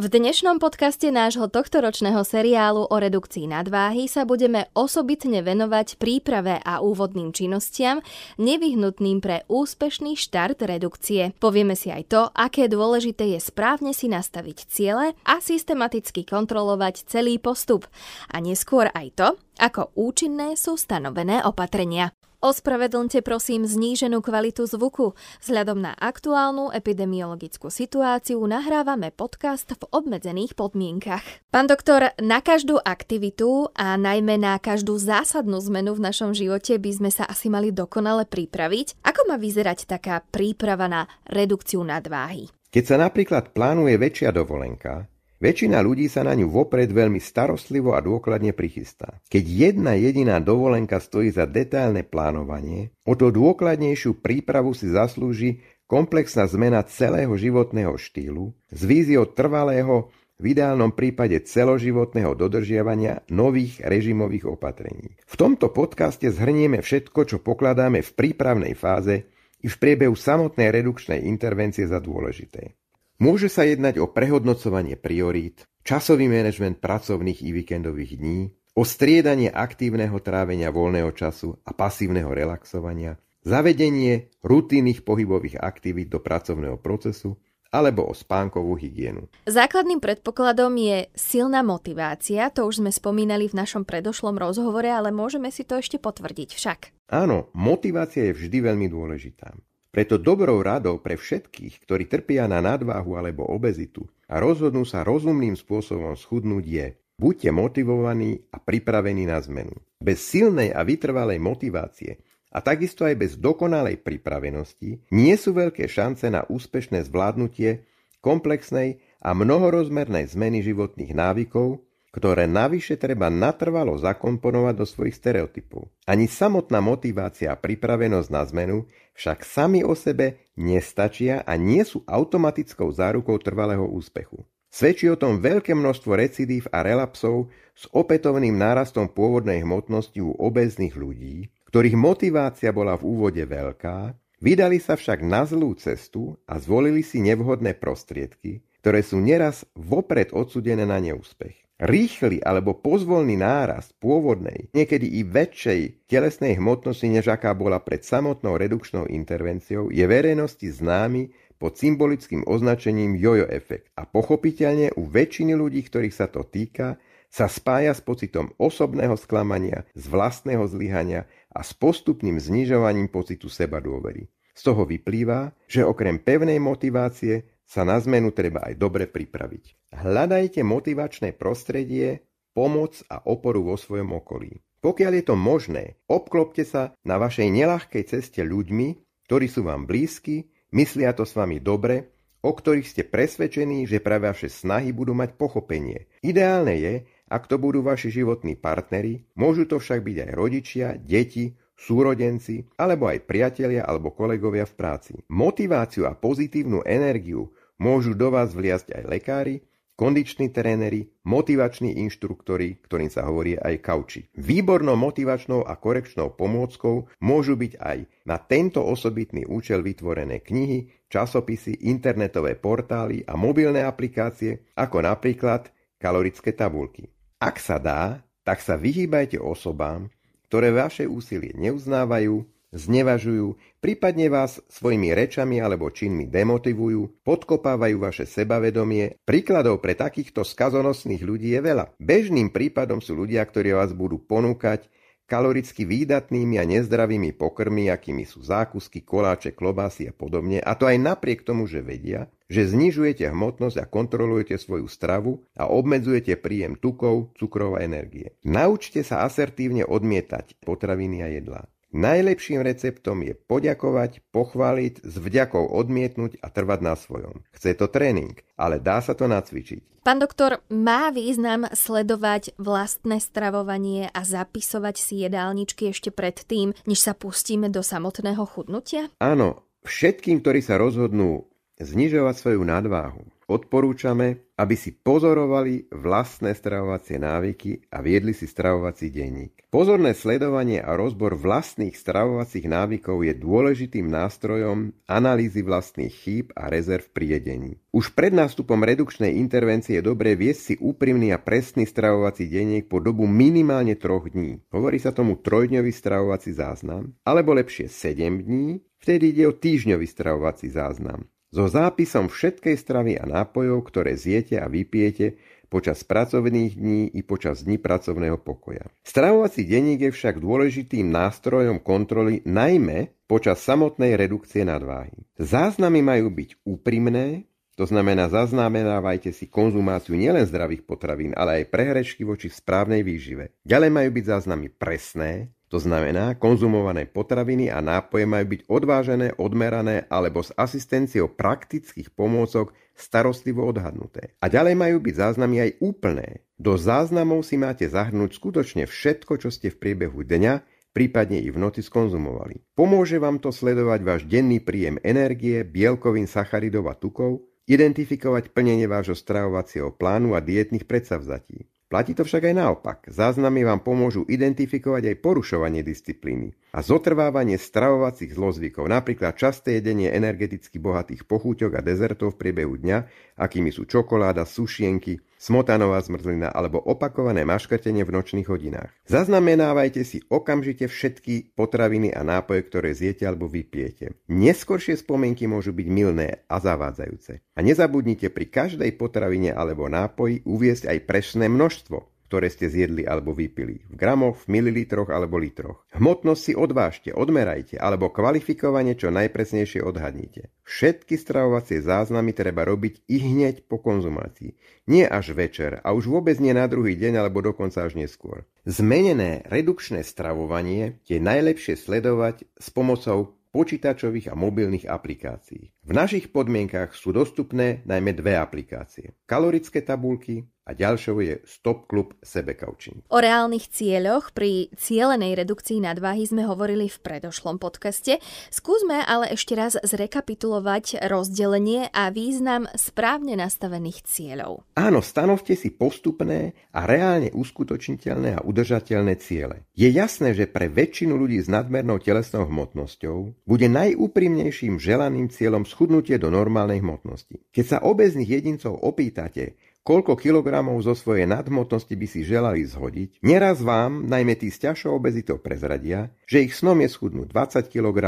V dnešnom podcaste nášho tohtoročného seriálu o redukcii nadváhy sa budeme osobitne venovať príprave a úvodným činnostiam nevyhnutným pre úspešný štart redukcie. Povieme si aj to, aké dôležité je správne si nastaviť ciele a systematicky kontrolovať celý postup. A neskôr aj to, ako účinné sú stanovené opatrenia. Ospravedlňte prosím zníženú kvalitu zvuku. Vzhľadom na aktuálnu epidemiologickú situáciu nahrávame podcast v obmedzených podmienkach. Pán doktor, na každú aktivitu a najmä na každú zásadnú zmenu v našom živote by sme sa asi mali dokonale pripraviť. Ako má vyzerať taká príprava na redukciu nadváhy? Keď sa napríklad plánuje väčšia dovolenka, Väčšina ľudí sa na ňu vopred veľmi starostlivo a dôkladne prichystá. Keď jedna jediná dovolenka stojí za detailné plánovanie, o to dôkladnejšiu prípravu si zaslúži komplexná zmena celého životného štýlu s víziou trvalého, v ideálnom prípade celoživotného dodržiavania nových režimových opatrení. V tomto podcaste zhrnieme všetko, čo pokladáme v prípravnej fáze i v priebehu samotnej redukčnej intervencie za dôležité. Môže sa jednať o prehodnocovanie priorít, časový manažment pracovných i víkendových dní, o striedanie aktívneho trávenia voľného času a pasívneho relaxovania, zavedenie rutinných pohybových aktivít do pracovného procesu alebo o spánkovú hygienu. Základným predpokladom je silná motivácia, to už sme spomínali v našom predošlom rozhovore, ale môžeme si to ešte potvrdiť však. Áno, motivácia je vždy veľmi dôležitá. Preto dobrou radou pre všetkých, ktorí trpia na nadváhu alebo obezitu a rozhodnú sa rozumným spôsobom schudnúť je buďte motivovaní a pripravení na zmenu. Bez silnej a vytrvalej motivácie a takisto aj bez dokonalej pripravenosti nie sú veľké šance na úspešné zvládnutie komplexnej a mnohorozmernej zmeny životných návykov, ktoré navyše treba natrvalo zakomponovať do svojich stereotypov. Ani samotná motivácia a pripravenosť na zmenu však sami o sebe nestačia a nie sú automatickou zárukou trvalého úspechu. Svedčí o tom veľké množstvo recidív a relapsov s opätovným nárastom pôvodnej hmotnosti u obezných ľudí, ktorých motivácia bola v úvode veľká, vydali sa však na zlú cestu a zvolili si nevhodné prostriedky, ktoré sú neraz vopred odsudené na neúspech. Rýchly alebo pozvolný náraz pôvodnej, niekedy i väčšej telesnej hmotnosti, než aká bola pred samotnou redukčnou intervenciou, je verejnosti známy pod symbolickým označením jojo efekt a pochopiteľne u väčšiny ľudí, ktorých sa to týka, sa spája s pocitom osobného sklamania, z vlastného zlyhania a s postupným znižovaním pocitu seba dôvery. Z toho vyplýva, že okrem pevnej motivácie sa na zmenu treba aj dobre pripraviť. Hľadajte motivačné prostredie, pomoc a oporu vo svojom okolí. Pokiaľ je to možné, obklopte sa na vašej nelahkej ceste ľuďmi, ktorí sú vám blízki, myslia to s vami dobre, o ktorých ste presvedčení, že pre vaše snahy budú mať pochopenie. Ideálne je, ak to budú vaši životní partneri, môžu to však byť aj rodičia, deti, súrodenci, alebo aj priatelia alebo kolegovia v práci. Motiváciu a pozitívnu energiu Môžu do vás vliasť aj lekári, kondiční tréneri, motivační inštruktori, ktorým sa hovorí aj kauči. Výbornou motivačnou a korekčnou pomôckou môžu byť aj na tento osobitný účel vytvorené knihy, časopisy, internetové portály a mobilné aplikácie, ako napríklad kalorické tabulky. Ak sa dá, tak sa vyhýbajte osobám, ktoré vaše úsilie neuznávajú, znevažujú, prípadne vás svojimi rečami alebo činmi demotivujú, podkopávajú vaše sebavedomie. Príkladov pre takýchto skazonosných ľudí je veľa. Bežným prípadom sú ľudia, ktorí vás budú ponúkať kaloricky výdatnými a nezdravými pokrmy, akými sú zákusky, koláče, klobásy a podobne, a to aj napriek tomu, že vedia, že znižujete hmotnosť a kontrolujete svoju stravu a obmedzujete príjem tukov, cukrov a energie. Naučte sa asertívne odmietať potraviny a jedlá. Najlepším receptom je poďakovať, pochváliť, s vďakou odmietnúť a trvať na svojom. Chce to tréning, ale dá sa to nacvičiť. Pán doktor, má význam sledovať vlastné stravovanie a zapisovať si jedálničky ešte predtým, než sa pustíme do samotného chudnutia? Áno, všetkým, ktorí sa rozhodnú znižovať svoju nadváhu, odporúčame, aby si pozorovali vlastné stravovacie návyky a viedli si stravovací denník. Pozorné sledovanie a rozbor vlastných stravovacích návykov je dôležitým nástrojom analýzy vlastných chýb a rezerv pri jedení. Už pred nástupom redukčnej intervencie je dobré viesť si úprimný a presný stravovací denník po dobu minimálne troch dní. Hovorí sa tomu trojdňový stravovací záznam, alebo lepšie 7 dní, vtedy ide o týždňový stravovací záznam so zápisom všetkej stravy a nápojov, ktoré zjete a vypijete počas pracovných dní i počas dní pracovného pokoja. Stravovací denník je však dôležitým nástrojom kontroly najmä počas samotnej redukcie nadváhy. Záznamy majú byť úprimné, to znamená zaznamenávajte si konzumáciu nielen zdravých potravín, ale aj prehrešky voči správnej výžive. Ďalej majú byť záznamy presné, to znamená, konzumované potraviny a nápoje majú byť odvážené, odmerané alebo s asistenciou praktických pomôcok starostlivo odhadnuté. A ďalej majú byť záznamy aj úplné. Do záznamov si máte zahrnúť skutočne všetko, čo ste v priebehu dňa, prípadne i v noci skonzumovali. Pomôže vám to sledovať váš denný príjem energie, bielkovín, sacharidov a tukov, identifikovať plnenie vášho stravovacieho plánu a dietných predsavzatí. Platí to však aj naopak. Záznamy vám pomôžu identifikovať aj porušovanie disciplíny a zotrvávanie stravovacích zlozvykov, napríklad časté jedenie energeticky bohatých pochúťok a dezertov v priebehu dňa, akými sú čokoláda, sušienky, smotanová zmrzlina alebo opakované maškrtenie v nočných hodinách. Zaznamenávajte si okamžite všetky potraviny a nápoje, ktoré zjete alebo vypijete. Neskoršie spomienky môžu byť milné a zavádzajúce. A nezabudnite pri každej potravine alebo nápoji uviesť aj presné množstvo ktoré ste zjedli alebo vypili. V gramoch, v mililitroch alebo litroch. Hmotnosť si odvážte, odmerajte alebo kvalifikovane čo najpresnejšie odhadnite. Všetky stravovacie záznamy treba robiť i hneď po konzumácii. Nie až večer a už vôbec nie na druhý deň alebo dokonca až neskôr. Zmenené redukčné stravovanie je najlepšie sledovať s pomocou počítačových a mobilných aplikácií. V našich podmienkach sú dostupné najmä dve aplikácie. Kalorické tabulky a ďalšou je Stop Club Sebekaučing. O reálnych cieľoch pri cielenej redukcii nadváhy sme hovorili v predošlom podcaste. Skúsme ale ešte raz zrekapitulovať rozdelenie a význam správne nastavených cieľov. Áno, stanovte si postupné a reálne uskutočniteľné a udržateľné ciele. Je jasné, že pre väčšinu ľudí s nadmernou telesnou hmotnosťou bude najúprimnejším želaným cieľom schudnutie do normálnej hmotnosti. Keď sa obezných jedincov opýtate, koľko kilogramov zo svojej nadmotnosti by si želali zhodiť, neraz vám, najmä tí s ťažšou obezitou, prezradia, že ich snom je schudnúť 20 kg,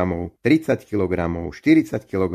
30 kg, 40 kg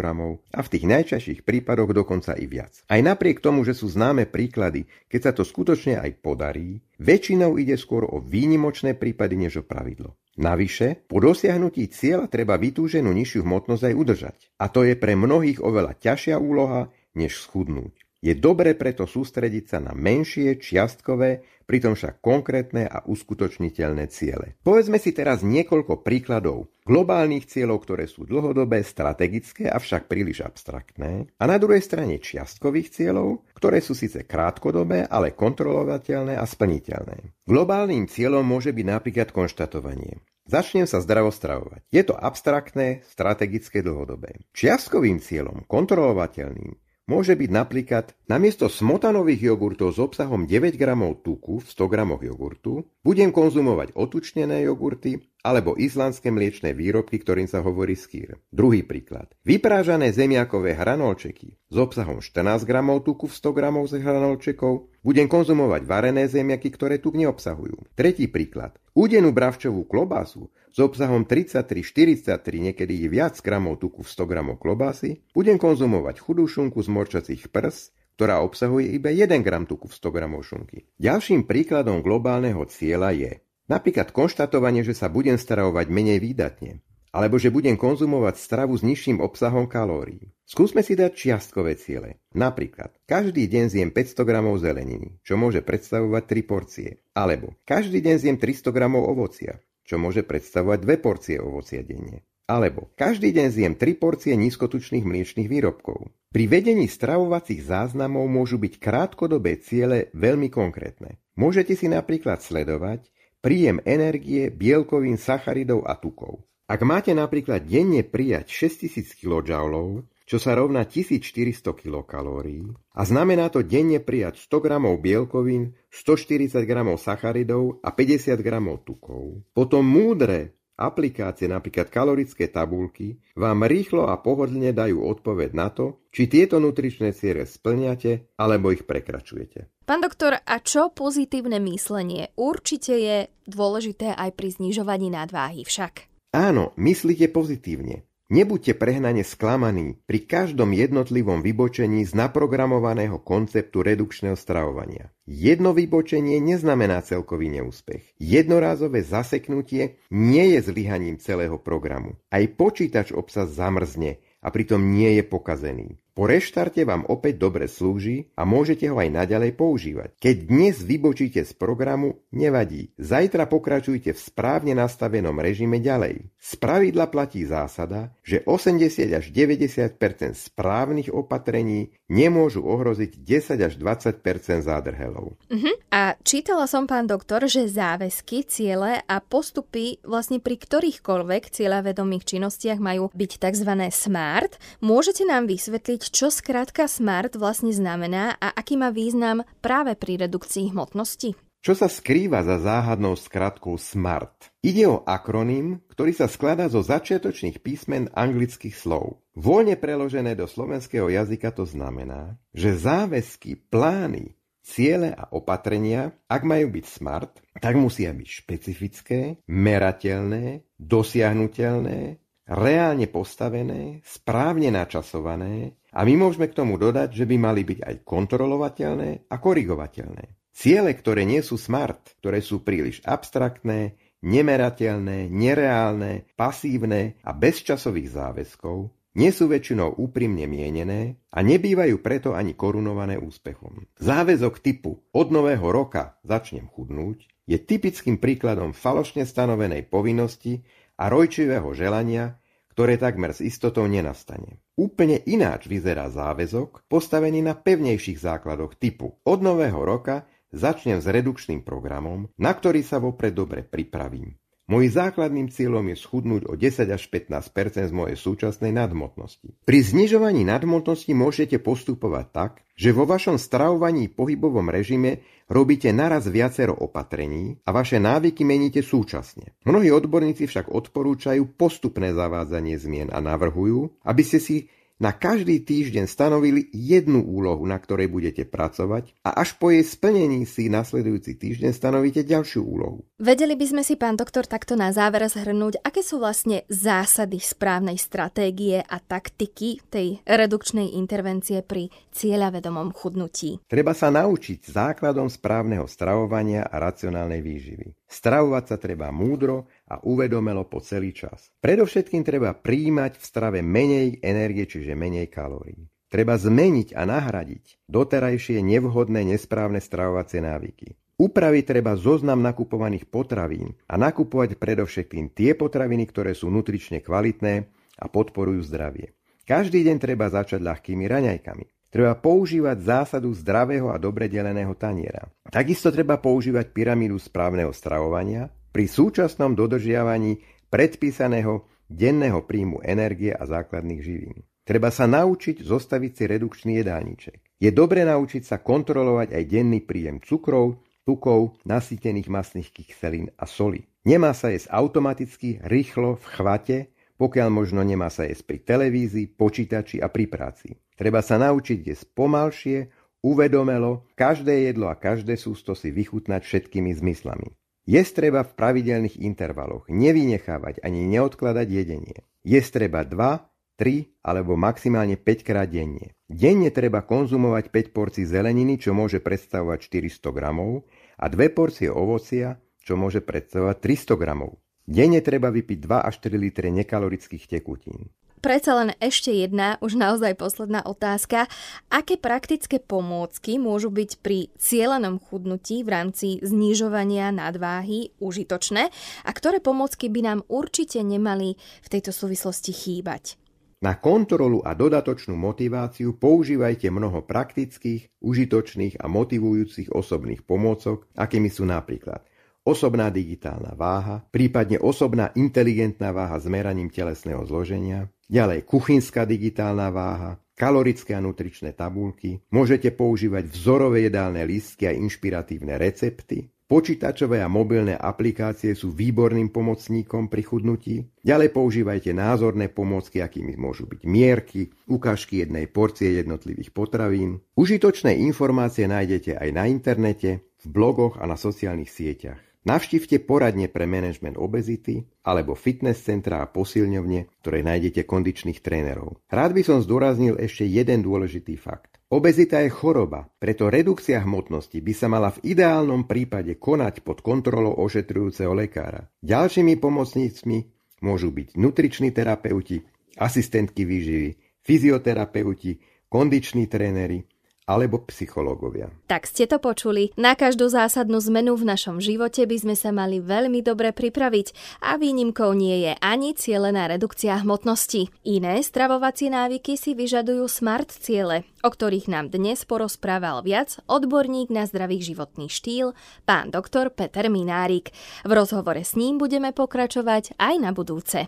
a v tých najčastejších prípadoch dokonca i viac. Aj napriek tomu, že sú známe príklady, keď sa to skutočne aj podarí, väčšinou ide skôr o výnimočné prípady než o pravidlo. Navyše, po dosiahnutí cieľa treba vytúženú nižšiu hmotnosť aj udržať. A to je pre mnohých oveľa ťažšia úloha, než schudnúť. Je dobre preto sústrediť sa na menšie, čiastkové, pritom však konkrétne a uskutočniteľné ciele. Povedzme si teraz niekoľko príkladov globálnych cieľov, ktoré sú dlhodobé, strategické, avšak príliš abstraktné, a na druhej strane čiastkových cieľov, ktoré sú síce krátkodobé, ale kontrolovateľné a splniteľné. Globálnym cieľom môže byť napríklad konštatovanie. Začnem sa zdravo stravovať. Je to abstraktné, strategické, dlhodobé. Čiastkovým cieľom, kontrolovateľným, Môže byť napríklad namiesto smotanových jogurtov s obsahom 9 g tuku v 100 g jogurtu budem konzumovať otučnené jogurty alebo islandské mliečné výrobky, ktorým sa hovorí skýr. Druhý príklad. Vyprážané zemiakové hranolčeky s obsahom 14 g tuku v 100 g z hranolčekov budem konzumovať varené zemiaky, ktoré tuk neobsahujú. Tretí príklad. Udenú bravčovú klobásu s obsahom 33-43, niekedy i viac gramov tuku v 100 gramov klobásy, budem konzumovať chudú šunku z morčacích prs, ktorá obsahuje iba 1 gram tuku v 100 gramov šunky. Ďalším príkladom globálneho cieľa je Napríklad konštatovanie, že sa budem stravovať menej výdatne, alebo že budem konzumovať stravu s nižším obsahom kalórií. Skúsme si dať čiastkové ciele. Napríklad, každý deň zjem 500 g zeleniny, čo môže predstavovať 3 porcie. Alebo, každý deň zjem 300 g ovocia, čo môže predstavovať 2 porcie ovocia denne. Alebo, každý deň zjem 3 porcie nízkotučných mliečných výrobkov. Pri vedení stravovacích záznamov môžu byť krátkodobé ciele veľmi konkrétne. Môžete si napríklad sledovať, príjem energie, bielkovín, sacharidov a tukov. Ak máte napríklad denne prijať 6000 kJ, čo sa rovná 1400 kilokalórií a znamená to denne prijať 100 gramov bielkovín, 140 gramov sacharidov a 50 gramov tukov. Potom múdre Aplikácie, napríklad kalorické tabulky, vám rýchlo a pohodlne dajú odpoveď na to, či tieto nutričné ciele splňate alebo ich prekračujete. Pán doktor, a čo pozitívne myslenie? Určite je dôležité aj pri znižovaní nadváhy však. Áno, myslíte pozitívne. Nebuďte prehnane sklamaní pri každom jednotlivom vybočení z naprogramovaného konceptu redukčného stravovania. Jedno vybočenie neznamená celkový neúspech. Jednorázové zaseknutie nie je zlyhaním celého programu. Aj počítač obsah zamrzne a pritom nie je pokazený. Po reštarte vám opäť dobre slúži a môžete ho aj naďalej používať. Keď dnes vybočíte z programu, nevadí. Zajtra pokračujte v správne nastavenom režime ďalej. Z pravidla platí zásada, že 80 až 90% správnych opatrení nemôžu ohroziť 10 až 20 zádrhelov. Uh-huh. A čítala som, pán doktor, že záväzky, ciele a postupy vlastne pri ktorýchkoľvek cieľavedomých činnostiach majú byť tzv. SMART. Môžete nám vysvetliť, čo skrátka SMART vlastne znamená a aký má význam práve pri redukcii hmotnosti? Čo sa skrýva za záhadnou skratkou SMART? Ide o akroným, ktorý sa skladá zo začiatočných písmen anglických slov. Voľne preložené do slovenského jazyka to znamená, že záväzky, plány, ciele a opatrenia, ak majú byť smart, tak musia byť špecifické, merateľné, dosiahnutelné, reálne postavené, správne načasované a my môžeme k tomu dodať, že by mali byť aj kontrolovateľné a korigovateľné. Ciele, ktoré nie sú smart, ktoré sú príliš abstraktné, nemerateľné, nereálne, pasívne a bez časových záväzkov, nie sú väčšinou úprimne mienené a nebývajú preto ani korunované úspechom. Záväzok typu od nového roka začnem chudnúť je typickým príkladom falošne stanovenej povinnosti a rojčivého želania, ktoré takmer s istotou nenastane. Úplne ináč vyzerá záväzok postavený na pevnejších základoch typu od nového roka začnem s redukčným programom, na ktorý sa vopred dobre pripravím. Mojím základným cieľom je schudnúť o 10 až 15% z mojej súčasnej nadmotnosti. Pri znižovaní nadmotnosti môžete postupovať tak, že vo vašom stravovaní pohybovom režime robíte naraz viacero opatrení a vaše návyky meníte súčasne. Mnohí odborníci však odporúčajú postupné zavádzanie zmien a navrhujú, aby ste si na každý týždeň stanovili jednu úlohu, na ktorej budete pracovať a až po jej splnení si nasledujúci týždeň stanovíte ďalšiu úlohu. Vedeli by sme si, pán doktor, takto na záver zhrnúť, aké sú vlastne zásady správnej stratégie a taktiky tej redukčnej intervencie pri cieľavedomom chudnutí. Treba sa naučiť základom správneho stravovania a racionálnej výživy. Stravovať sa treba múdro a uvedomelo po celý čas. Predovšetkým treba príjmať v strave menej energie, čiže menej kalórií. Treba zmeniť a nahradiť doterajšie nevhodné nesprávne stravovacie návyky. Upraviť treba zoznam nakupovaných potravín a nakupovať predovšetkým tie potraviny, ktoré sú nutrične kvalitné a podporujú zdravie. Každý deň treba začať ľahkými raňajkami. Treba používať zásadu zdravého a dobre deleného taniera. Takisto treba používať pyramídu správneho stravovania pri súčasnom dodržiavaní predpísaného denného príjmu energie a základných živín. Treba sa naučiť zostaviť si redukčný jedálniček. Je dobre naučiť sa kontrolovať aj denný príjem cukrov, tukov, nasýtených masných kyselín a soli. Nemá sa jesť automaticky, rýchlo, v chvate, pokiaľ možno nemá sa jesť pri televízii, počítači a pri práci. Treba sa naučiť jesť pomalšie, uvedomelo, každé jedlo a každé sústo si vychutnať všetkými zmyslami. Jesť treba v pravidelných intervaloch, nevynechávať ani neodkladať jedenie. Jesť treba 2, 3 alebo maximálne 5 krát denne. Denne treba konzumovať 5 porcií zeleniny, čo môže predstavovať 400 gramov, a 2 porcie ovocia, čo môže predstavovať 300 gramov. Denne treba vypiť 2 až 4 litre nekalorických tekutín. Predsa len ešte jedna, už naozaj posledná otázka. Aké praktické pomôcky môžu byť pri cieľanom chudnutí v rámci znižovania nadváhy užitočné a ktoré pomôcky by nám určite nemali v tejto súvislosti chýbať? Na kontrolu a dodatočnú motiváciu používajte mnoho praktických, užitočných a motivujúcich osobných pomôcok, akými sú napríklad osobná digitálna váha, prípadne osobná inteligentná váha s meraním telesného zloženia, ďalej kuchynská digitálna váha, kalorické a nutričné tabulky, môžete používať vzorové jedálne lístky a inšpiratívne recepty, Počítačové a mobilné aplikácie sú výborným pomocníkom pri chudnutí. Ďalej používajte názorné pomôcky, akými môžu byť mierky, ukážky jednej porcie jednotlivých potravín. Užitočné informácie nájdete aj na internete, v blogoch a na sociálnych sieťach. Navštívte poradne pre manažment obezity alebo fitness centra a posilňovne, ktoré nájdete kondičných trénerov. Rád by som zdôraznil ešte jeden dôležitý fakt. Obezita je choroba, preto redukcia hmotnosti by sa mala v ideálnom prípade konať pod kontrolou ošetrujúceho lekára. Ďalšími pomocnícmi môžu byť nutriční terapeuti, asistentky výživy, fyzioterapeuti, kondiční tréneri, alebo psychológovia. Tak ste to počuli. Na každú zásadnú zmenu v našom živote by sme sa mali veľmi dobre pripraviť a výnimkou nie je ani cielená redukcia hmotnosti. Iné stravovacie návyky si vyžadujú smart ciele, o ktorých nám dnes porozprával viac odborník na zdravý životný štýl, pán doktor Peter Minárik. V rozhovore s ním budeme pokračovať aj na budúce.